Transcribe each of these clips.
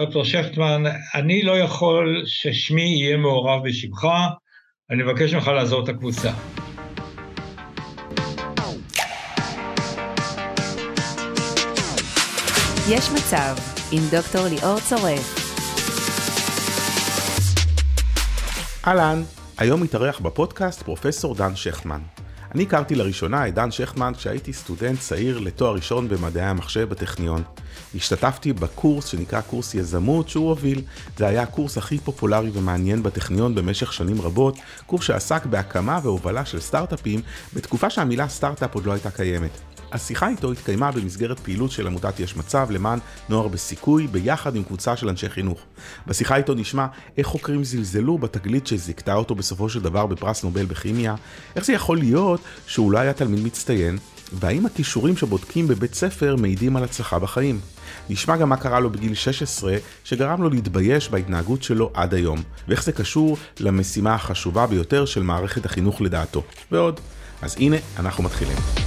דוקטור שפטמן, אני לא יכול ששמי יהיה מעורב בשמך, אני מבקש ממך לעזור את הקבוצה. יש מצב עם דוקטור ליאור צורף. אהלן, היום מתארח בפודקאסט פרופסור דן שכטמן. אני הכרתי לראשונה את דן שכטמן כשהייתי סטודנט צעיר לתואר ראשון במדעי המחשב בטכניון. השתתפתי בקורס שנקרא קורס יזמות שהוא הוביל. זה היה הקורס הכי פופולרי ומעניין בטכניון במשך שנים רבות, קורס שעסק בהקמה והובלה של סטארט-אפים בתקופה שהמילה סטארט-אפ עוד לא הייתה קיימת. השיחה איתו התקיימה במסגרת פעילות של עמותת יש מצב למען נוער בסיכוי, ביחד עם קבוצה של אנשי חינוך. בשיחה איתו נשמע איך חוקרים זלזלו בתגלית שזיכתה אותו בסופו של דבר בפרס נובל בכימיה, איך זה יכול להיות שהוא לא היה תלמיד מצטיין, והאם הכישורים שבודקים בבית ספר מעידים על הצלחה בחיים. נשמע גם מה קרה לו בגיל 16, שגרם לו להתבייש בהתנהגות שלו עד היום, ואיך זה קשור למשימה החשובה ביותר של מערכת החינוך לדעתו, ועוד. אז הנה, אנחנו מתחילים.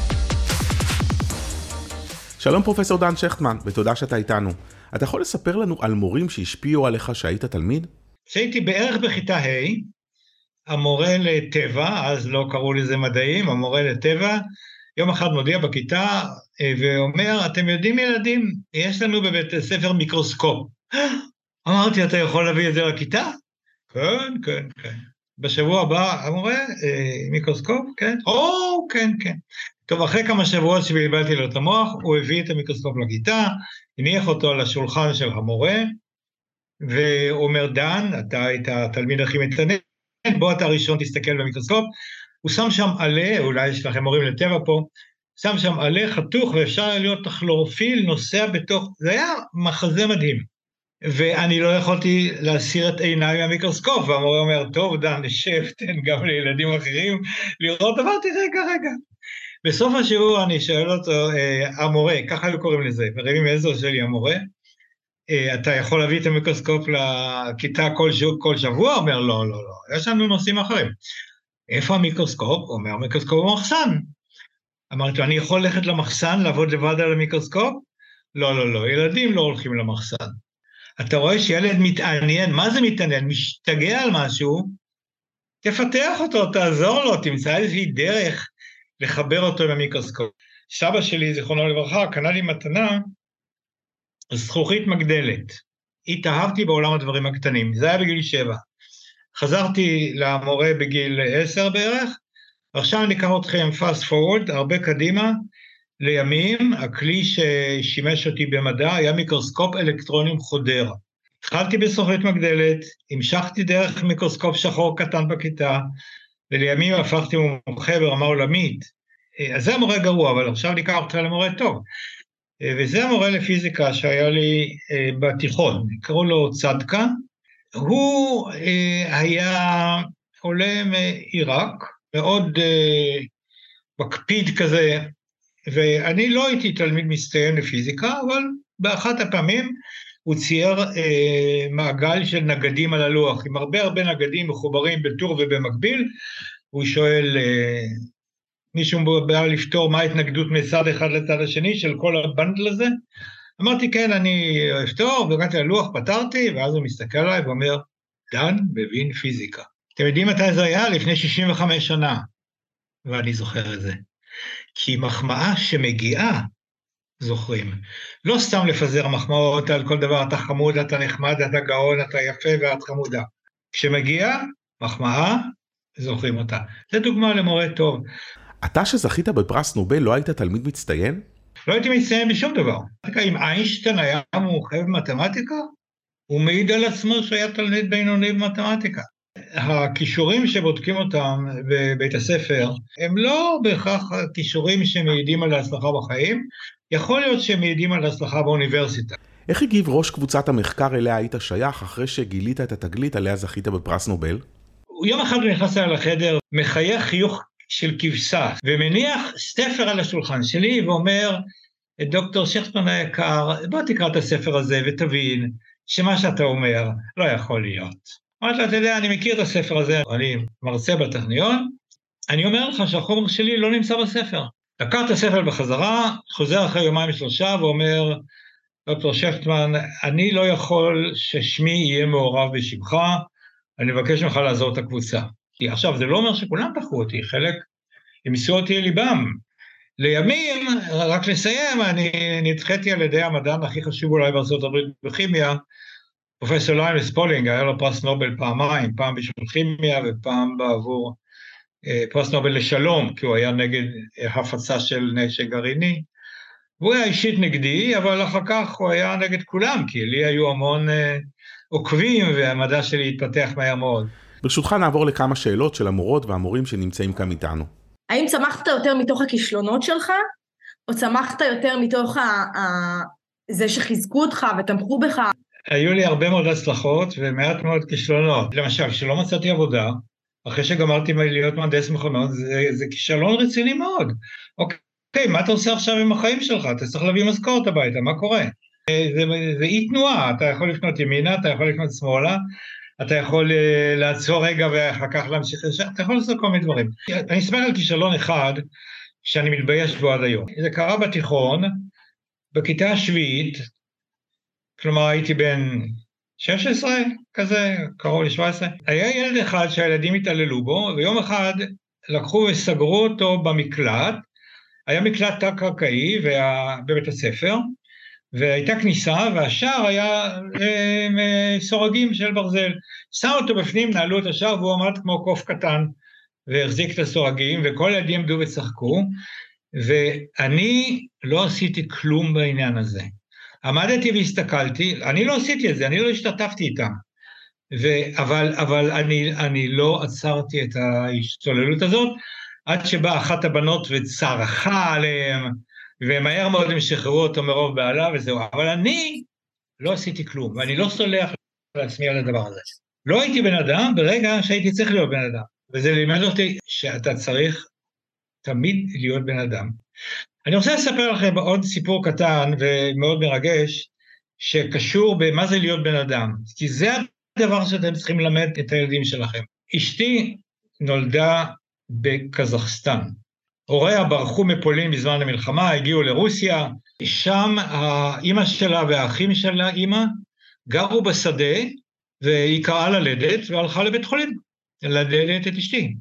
שלום פרופסור דן שכטמן, ותודה שאתה איתנו. אתה יכול לספר לנו על מורים שהשפיעו עליך שהיית תלמיד? כשהייתי בערך בכיתה ה', המורה לטבע, אז לא קראו לזה מדעים, המורה לטבע, יום אחד מודיע בכיתה אה, ואומר, אתם יודעים ילדים, יש לנו בבית הספר מיקרוסקופ. אמרתי, אתה יכול להביא את זה לכיתה? כן, כן, כן. בשבוע הבא, המורה, אה, מיקרוסקופ, כן? או, כן, כן. טוב, אחרי כמה שבועות שבלבלתי לו את המוח, הוא הביא את המיקרוסקופ לכיתה, הניח אותו על השולחן של המורה, והוא אומר, דן, אתה היית התלמיד הכי מתעניין, בוא אתה ראשון תסתכל במיקרוסקופ. הוא שם שם עלה, אולי יש לכם מורים לטבע פה, שם שם עלה חתוך ואפשר היה את הכלורופיל נוסע בתוך, זה היה מחזה מדהים. ואני לא יכולתי להסיר את עיניי מהמיקרוסקופ, והמורה אומר, טוב, דן, נשב, תן גם לילדים אחרים לראות, אמרתי, רגע, רגע. בסוף השיעור אני שואל אותו, אה, המורה, ככה היו קוראים לזה, מרימים עזר שלי המורה, אה, אתה יכול להביא את המיקרוסקופ לכיתה כל, כל שבוע? אומר, לא, לא, לא, יש לנו נושאים אחרים. איפה המיקרוסקופ? אומר, המיקרוסקופ במחסן. אמרתי לו, אני יכול ללכת למחסן, לעבוד לבד על המיקרוסקופ? לא, לא, לא, ילדים לא הולכים למחסן. אתה רואה שילד מתעניין, מה זה מתעניין? משתגע על משהו, תפתח אותו, תעזור לו, תמצא איזושהי דרך לחבר אותו עם המיקרוסקופ. סבא שלי, זיכרונו לברכה, קנה לי מתנה זכוכית מגדלת. התאהבתי בעולם הדברים הקטנים, זה היה בגיל שבע. חזרתי למורה בגיל עשר בערך, ועכשיו אני אקח אתכם fast forward, הרבה קדימה, לימים, הכלי ששימש אותי במדע היה מיקרוסקופ אלקטרונים חודר. התחלתי בזכוכית מגדלת, המשכתי דרך מיקרוסקופ שחור קטן בכיתה, ולימים הפכתי מומחה ברמה עולמית. אז זה המורה גרוע, אבל עכשיו ניקח אותך למורה טוב. וזה המורה לפיזיקה שהיה לי אה, בתיכון, קראו לו צדקה. הוא אה, היה עולה מעיראק, מאוד אה, מקפיד כזה, ואני לא הייתי תלמיד מצטיין לפיזיקה, אבל באחת הפעמים הוא צייר אה, מעגל של נגדים על הלוח, עם הרבה הרבה נגדים מחוברים בטור ובמקביל, הוא שואל, אה, מישהו בא לפתור מה ההתנגדות מצד אחד לצד השני של כל הבנדל הזה? אמרתי, כן, אני אפתור, והגעתי ללוח, פתרתי, ואז הוא מסתכל עליי ואומר, דן מבין פיזיקה. אתם יודעים מתי זה היה? לפני 65 שנה, ואני זוכר את זה. כי מחמאה שמגיעה זוכרים. לא סתם לפזר מחמאות על כל דבר, אתה חמוד, אתה נחמד, אתה גאון, אתה יפה ואת חמודה. כשמגיע מחמאה, זוכרים אותה. זו דוגמה למורה טוב. אתה שזכית בפרס נובל לא היית תלמיד מצטיין? לא הייתי מצטיין בשום דבר. אם איינשטיין היה מומחה במתמטיקה, הוא מעיד על עצמו שהיה תלמיד בינוני במתמטיקה. הכישורים שבודקים אותם בבית הספר הם לא בהכרח כישורים שמעידים על ההצלחה בחיים, יכול להיות שהם מעידים על הצלחה באוניברסיטה. איך הגיב ראש קבוצת המחקר אליה היית שייך אחרי שגילית את התגלית עליה זכית בפרס נובל? יום אחד הוא נכנס אליי לחדר, מחייך חיוך של כבשה, ומניח ספר על השולחן שלי ואומר, דוקטור שכטמן היקר, בוא תקרא את הספר הזה ותבין שמה שאתה אומר לא יכול להיות. אמרתי לו, אתה יודע, אני מכיר את הספר הזה, אני מרצה בטכניון, אני אומר לך שהחומר שלי לא נמצא בספר. לקח את הספר בחזרה, חוזר אחרי יומיים שלושה ואומר, דוקטור שכטמן, אני לא יכול ששמי יהיה מעורב בשמך, אני מבקש ממך לעזוב את הקבוצה. עכשיו, זה לא אומר שכולם דחו אותי, חלק אימצו אותי לליבם. לימים, רק לסיים, אני נדחיתי על ידי המדען הכי חשוב אולי הברית בכימיה, פרופסור לינוס פאולינג, היה לו פרס נובל פעמיים, פעם בשביל כימיה ופעם בעבור פרס נובל לשלום, כי הוא היה נגד אה, הפצה של נשק גרעיני. והוא היה אישית נגדי, אבל אחר כך הוא היה נגד כולם, כי לי היו המון אה, עוקבים והמדע שלי התפתח מהר מאוד. ברשותך נעבור לכמה שאלות של המורות והמורים שנמצאים כאן איתנו. האם צמחת יותר מתוך הכישלונות שלך, או צמחת יותר מתוך ה... ה... זה שחיזקו אותך ותמכו בך? היו לי הרבה מאוד הצלחות ומעט מאוד כישלונות. למשל, כשלא מצאתי עבודה, אחרי שגמרתי להיות מהנדס מכונות, זה, זה כישלון רציני מאוד. אוקיי, מה אתה עושה עכשיו עם החיים שלך? אתה צריך להביא משכורת הביתה, מה קורה? זה, זה אי תנועה, אתה יכול לפנות ימינה, אתה יכול לפנות שמאלה, אתה יכול אה, לעצור רגע ואחר כך להמשיך לשם, אתה יכול לעשות כל מיני דברים. אני אספר על כישלון אחד שאני מתבייש בו עד היום. זה קרה בתיכון, בכיתה השביעית, כלומר הייתי בן 16 כזה, קרוב ל-17, היה ילד אחד שהילדים התעללו בו, ויום אחד לקחו וסגרו אותו במקלט, היה מקלט תת-קרקעי בבית הספר, והייתה כניסה והשער היה אה, סורגים של ברזל. שם אותו בפנים, נעלו את השער והוא עמד כמו קוף קטן והחזיק את הסורגים וכל הילדים עמדו וצחקו ואני לא עשיתי כלום בעניין הזה. עמדתי והסתכלתי, אני לא עשיתי את זה, אני לא השתתפתי איתם. ו- אבל, אבל אני, אני לא עצרתי את ההשתוללות הזאת, עד שבאה אחת הבנות וצרחה עליהם, ומהר מאוד הם שחררו אותו מרוב בעלה וזהו. אבל אני לא עשיתי כלום, ואני לא סולח לעצמי על הדבר הזה. לא הייתי בן אדם ברגע שהייתי צריך להיות בן אדם. וזה לימד אותי שאתה צריך תמיד להיות בן אדם. אני רוצה לספר לכם עוד סיפור קטן ומאוד מרגש, שקשור במה זה להיות בן אדם, כי זה הדבר שאתם צריכים ללמד את הילדים שלכם. אשתי נולדה בקזחסטן. הוריה ברחו מפולין בזמן המלחמה, הגיעו לרוסיה, שם האימא שלה והאחים של האימא גרו בשדה, והיא קראה ללדת והלכה לבית חולים ללדת את אשתי.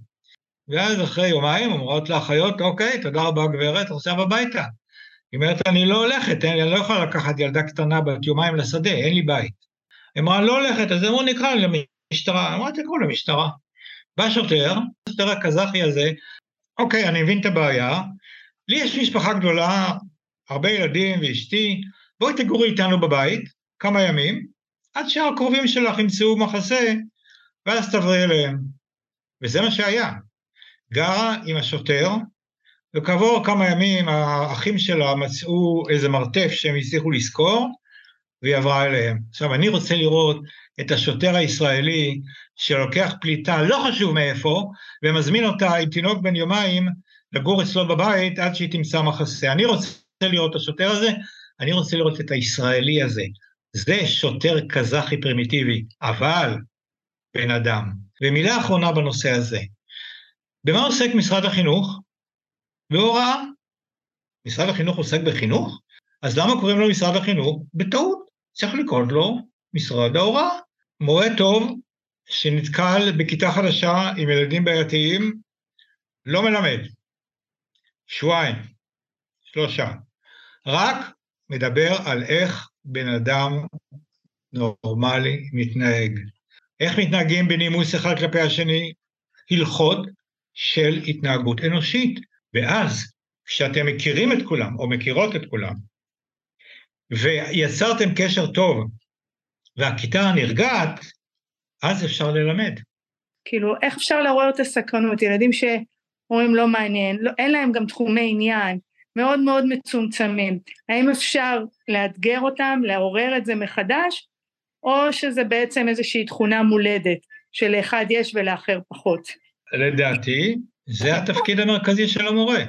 ואז אחרי יומיים אומרות לאחיות, אוקיי, תודה רבה גברת, עכשיו הביתה. היא אומרת, אני לא הולכת, אני לא יכולה לקחת ילדה קטנה בת יומיים לשדה, אין לי בית. היא אמרה, לא הולכת, אז אמרו, נקרא למשטרה. אמרה, תקראו למשטרה. בא שוטר, השוטר הקזחי הזה, אוקיי, אני מבין את הבעיה, לי יש משפחה גדולה, הרבה ילדים ואשתי, בואי תגורי איתנו בבית כמה ימים, עד שהקרובים שלך ימצאו מחסה, ואז תעברי אליהם. וזה מה שהיה. גרה עם השוטר, וכעבור כמה ימים האחים שלה מצאו איזה מרתף שהם הצליחו לשכור, והיא עברה אליהם. עכשיו, אני רוצה לראות את השוטר הישראלי שלוקח פליטה, לא חשוב מאיפה, ומזמין אותה עם תינוק בן יומיים לגור אצלו בבית עד שהיא תמצא מחסה. אני רוצה לראות את השוטר הזה, אני רוצה לראות את הישראלי הזה. זה שוטר קזחי פרימיטיבי, אבל בן אדם. ומילה אחרונה בנושא הזה. במה עוסק משרד החינוך? בהוראה. משרד החינוך עוסק בחינוך? אז למה קוראים לו משרד החינוך? בטעות. צריך לקרוא לו משרד ההוראה. מורה טוב שנתקל בכיתה חדשה עם ילדים בעייתיים, לא מלמד. שבועיים, שלושה. רק מדבר על איך בן אדם נורמלי מתנהג. איך מתנהגים בנימוס אחד כלפי השני? הלכות של התנהגות אנושית. ואז, כשאתם מכירים את כולם, או מכירות את כולם, ויצרתם קשר טוב, והכיתה נרגעת, אז אפשר ללמד. כאילו, איך אפשר לעורר את הסקרנות? ילדים שאומרים לא מעניין, לא, אין להם גם תחומי עניין, מאוד מאוד מצומצמים. האם אפשר לאתגר אותם, לעורר את זה מחדש, או שזה בעצם איזושהי תכונה מולדת, שלאחד יש ולאחר פחות? לדעתי, זה התפקיד המרכזי של המורה,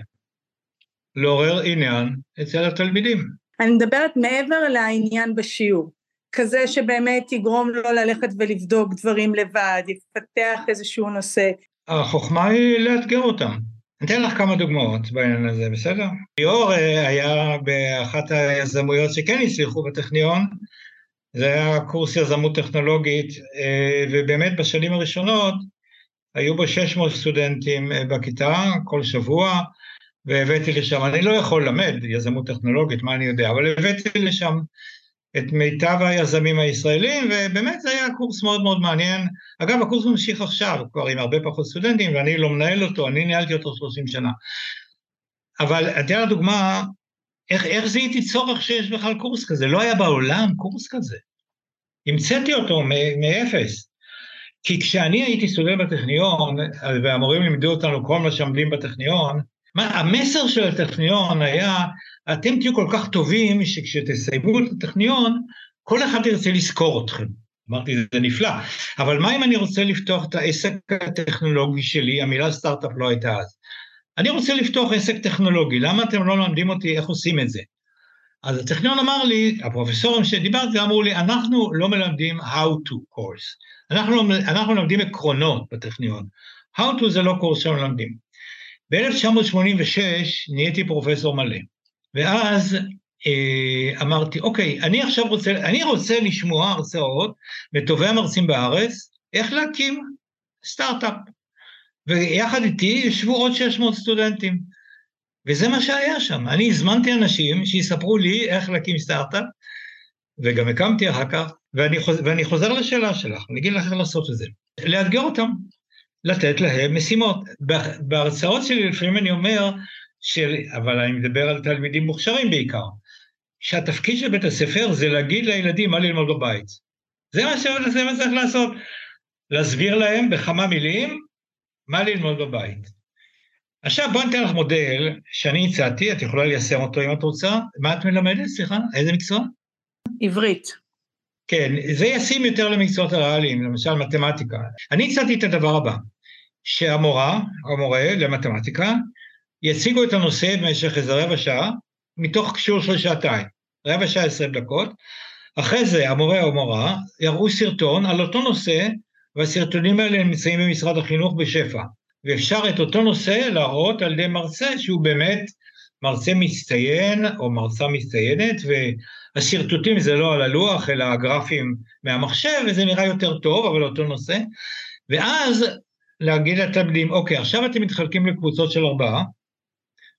לעורר עניין אצל התלמידים. אני מדברת מעבר לעניין בשיעור. כזה שבאמת יגרום לו ללכת ולבדוק דברים לבד, יפתח איזשהו נושא. החוכמה היא לאתגר אותם. אני אתן לך כמה דוגמאות בעניין הזה, בסדר? ליאור אה, היה באחת היזמויות שכן הצליחו בטכניון, זה היה קורס יזמות טכנולוגית, אה, ובאמת בשנים הראשונות היו בו 600 סטודנטים אה, בכיתה כל שבוע, והבאתי לשם, אני לא יכול ללמד יזמות טכנולוגית, מה אני יודע, אבל הבאתי לשם את מיטב היזמים הישראלים, ובאמת זה היה קורס מאוד מאוד מעניין. אגב, הקורס ממשיך עכשיו, כבר עם הרבה פחות סטודנטים, ואני לא מנהל אותו, אני ניהלתי אותו 30 שנה. אבל אתן לדוגמה, איך, איך זיהיתי צורך שיש בכלל קורס כזה? לא היה בעולם קורס כזה. המצאתי אותו מאפס. כי כשאני הייתי סטודנט בטכניון, והמורים לימדו אותנו כל מה שעומדים בטכניון, מה, המסר של הטכניון היה, אתם תהיו כל כך טובים שכשתסיימו את הטכניון, כל אחד ירצה לזכור אתכם. אמרתי, זה נפלא, אבל מה אם אני רוצה לפתוח את העסק הטכנולוגי שלי, המילה סטארט-אפ לא הייתה אז. אני רוצה לפתוח עסק טכנולוגי, למה אתם לא לומדים אותי איך עושים את זה? אז הטכניון אמר לי, הפרופסורים שדיברתי אמרו לי, אנחנו לא מלמדים how to course, אנחנו, אנחנו מלמדים עקרונות בטכניון, how to זה לא קורס שמלמדים. ב-1986 נהייתי פרופסור מלא, ואז אה, אמרתי, אוקיי, אני עכשיו רוצה, אני רוצה לשמוע הרצאות מטובי המרצים בארץ, איך להקים סטארט-אפ. ויחד איתי ישבו עוד 600 סטודנטים. וזה מה שהיה שם. אני הזמנתי אנשים שיספרו לי איך להקים סטארט-אפ, וגם הקמתי אחר כך, ואני, חוז, ואני חוזר לשאלה שלך, אני אגיד לך איך לעשות את זה. לאתגר אותם, לתת להם משימות. בהרצאות שלי לפעמים אני אומר, של, אבל אני מדבר על תלמידים מוכשרים בעיקר, שהתפקיד של בית הספר זה להגיד לילדים מה ללמוד בבית. זה מה שצריך לעשות, להסביר להם בכמה מילים מה ללמוד בבית. עכשיו בוא ניתן לך מודל שאני הצעתי, את יכולה ליישם אותו אם את רוצה. מה את מלמדת? סליחה, איזה מקצוע? עברית. כן, זה ישים יותר למקצועות הריאליים, למשל מתמטיקה. אני הצעתי את הדבר הבא, שהמורה, המורה למתמטיקה, יציגו את הנושא במשך איזה רבע שעה, מתוך קישור של שעתיים, רבע שעה עשרים דקות, אחרי זה המורה או המורה יראו סרטון על אותו נושא, והסרטונים האלה נמצאים במשרד החינוך בשפע. ואפשר את אותו נושא להראות על ידי מרצה שהוא באמת מרצה מצטיין או מרצה מצטיינת, והשרטוטים זה לא על הלוח, אלא הגרפים מהמחשב, וזה נראה יותר טוב, אבל אותו נושא. ואז להגיד לתלמידים, אוקיי, עכשיו אתם מתחלקים לקבוצות של ארבעה,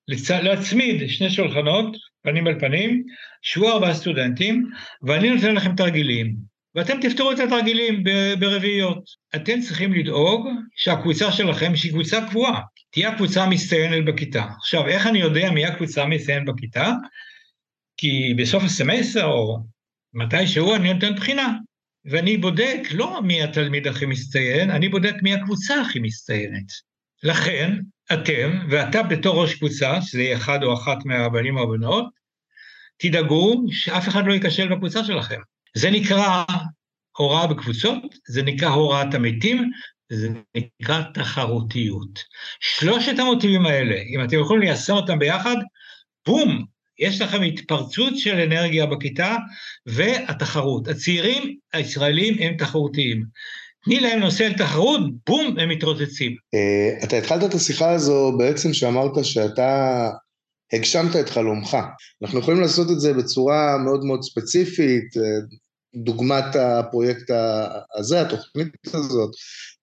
לצ... להצמיד שני שולחנות, פנים על פנים, שבו ארבעה סטודנטים, ואני נותן לכם תרגילים. ואתם תפתרו את התרגילים ברביעיות. אתם צריכים לדאוג שהקבוצה שלכם, שהיא קבוצה קבועה, תהיה הקבוצה המצטיינת בכיתה. עכשיו, איך אני יודע מי הקבוצה המצטיינת בכיתה? כי בסוף הסמסטר, או מתי שהוא, אני נותן בחינה. ואני בודק לא מי התלמיד הכי מצטיין, אני בודק מי הקבוצה הכי מצטיינת. לכן, אתם, ואתה בתור ראש קבוצה, שזה יהיה אחד או אחת מהבנים או הבנות, תדאגו שאף אחד לא ייכשל בקבוצה שלכם. זה נקרא הוראה בקבוצות, זה נקרא הוראת המתים, זה נקרא תחרותיות. שלושת המוטיבים האלה, אם אתם יכולים ליישם אותם ביחד, בום, יש לכם התפרצות של אנרגיה בכיתה והתחרות. הצעירים הישראלים הם תחרותיים. תני להם נושא על תחרות, בום, הם מתרוצצים. Uh, אתה התחלת את השיחה הזו בעצם שאמרת שאתה הגשמת את חלומך. אנחנו יכולים לעשות את זה בצורה מאוד מאוד ספציפית, אה, דוגמת הפרויקט הזה, התוכנית הזאת,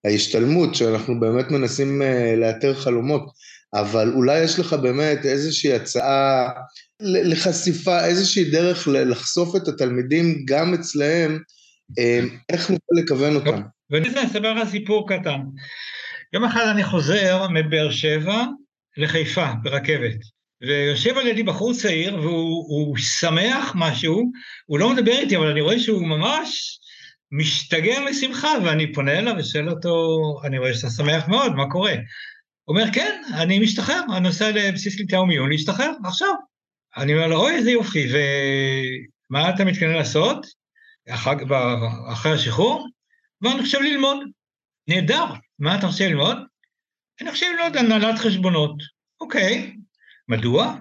ההשתלמות, שאנחנו באמת מנסים אה, לאתר חלומות, אבל אולי יש לך באמת איזושהי הצעה לחשיפה, איזושהי דרך לחשוף את התלמידים גם אצלהם, אה, איך נוכל לכוון אותם. ואני אספר לך סיפור קטן. יום אחד אני חוזר מבאר שבע לחיפה ברכבת. ויושב על ידי בחור צעיר והוא שמח משהו, הוא לא מדבר איתי, אבל אני רואה שהוא ממש משתגע משמחה, ואני פונה אליו ושואל אותו, אני רואה שאתה שמח מאוד, מה קורה? הוא אומר, כן, אני משתחרר, אני נוסע לבסיס קליטה ומיון להשתחרר, עכשיו. אני אומר לו, אוי, איזה יופי, ומה אתה מתכנן לעשות אחר, אחרי השחרור? ואני חושב ללמוד. נהדר, מה אתה רוצה ללמוד? אני חושב ללמוד הנהלת חשבונות. אוקיי, מדוע?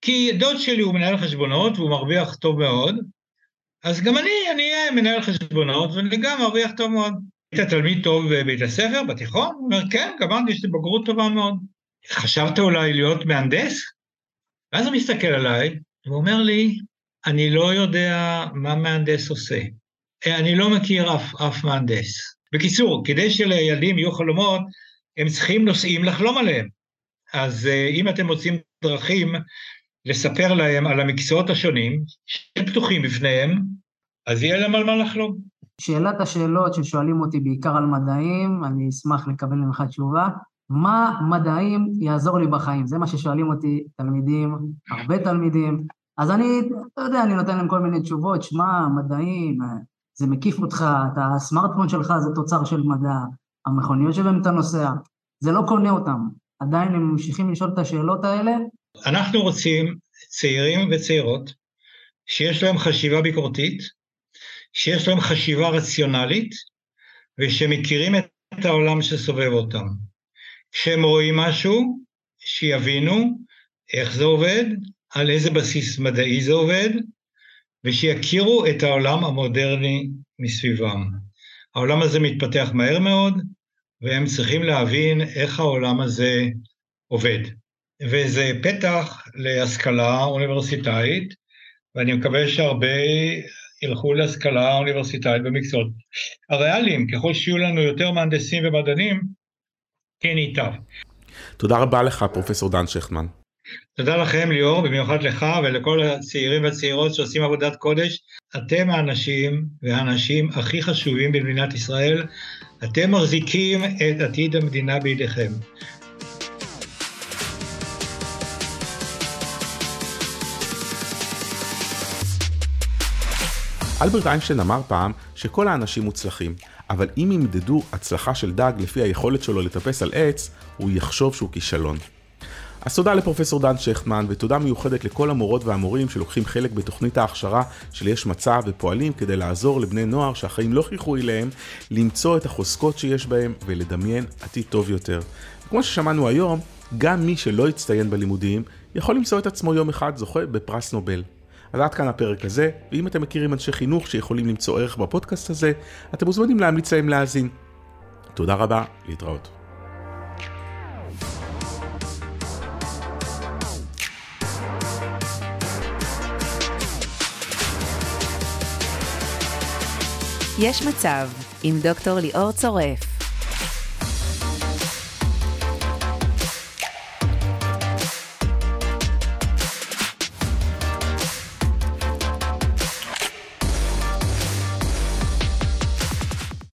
כי דוד שלי הוא מנהל חשבונות והוא מרוויח טוב מאוד, אז גם אני, אני אהיה מנהל חשבונות ואני גם מרוויח טוב מאוד. היית תלמיד טוב בבית הספר, בתיכון? הוא אומר, כן, גמרתי, יש לי בגרות טובה מאוד. חשבת אולי להיות מהנדס? ואז הוא מסתכל עליי, ואומר לי, אני לא יודע מה מהנדס עושה. אני לא מכיר אף, אף מהנדס. בקיצור, כדי שלילדים יהיו חלומות, הם צריכים נושאים לחלום עליהם. אז אה, אם אתם מוצאים דרכים לספר להם על המקצועות השונים, שהם פתוחים בפניהם, אז יהיה להם על מה לחלום. שאלת השאלות ששואלים אותי בעיקר על מדעים, אני אשמח לקבל ממך תשובה. מה מדעים יעזור לי בחיים? זה מה ששואלים אותי תלמידים, הרבה תלמידים. אז אני, אתה יודע, אני נותן להם כל מיני תשובות, שמע, מדעים, זה מקיף אותך, אתה, הסמארטפון שלך זה תוצר של מדע, המכוניות שבהם אתה נוסע, זה לא קונה אותם. עדיין הם ממשיכים לשאול את השאלות האלה. אנחנו רוצים צעירים וצעירות שיש להם חשיבה ביקורתית, שיש להם חשיבה רציונלית, ושמכירים את העולם שסובב אותם. כשהם רואים משהו, שיבינו איך זה עובד, על איזה בסיס מדעי זה עובד, ושיכירו את העולם המודרני מסביבם. העולם הזה מתפתח מהר מאוד, והם צריכים להבין איך העולם הזה עובד. וזה פתח להשכלה אוניברסיטאית, ואני מקווה שהרבה ילכו להשכלה אוניברסיטאית במקצועות הריאליים. ככל שיהיו לנו יותר מהנדסים ומדענים, כן ייטב. תודה רבה לך, פרופסור דן שכטמן. תודה לכם, ליאור, במיוחד לך ולכל הצעירים והצעירות שעושים עבודת קודש. אתם האנשים והאנשים הכי חשובים במדינת ישראל. אתם מחזיקים את עתיד המדינה בידיכם. אלברט איינשטיין אמר פעם שכל האנשים מוצלחים, אבל אם ימדדו הצלחה של דג לפי היכולת שלו לטפס על עץ, הוא יחשוב שהוא כישלון. אז תודה לפרופסור דן שכטמן, ותודה מיוחדת לכל המורות והמורים שלוקחים חלק בתוכנית ההכשרה של יש מצב ופועלים כדי לעזור לבני נוער שהחיים לא חייכו אליהם, למצוא את החוזקות שיש בהם ולדמיין עתיד טוב יותר. כמו ששמענו היום, גם מי שלא הצטיין בלימודים, יכול למצוא את עצמו יום אחד זוכה בפרס נובל. אז עד כאן הפרק הזה, ואם אתם מכירים אנשי חינוך שיכולים למצוא ערך בפודקאסט הזה, אתם מוזמנים להמליץ להם להאזין. תודה רבה, להתראות. יש מצב עם דוקטור ליאור צורף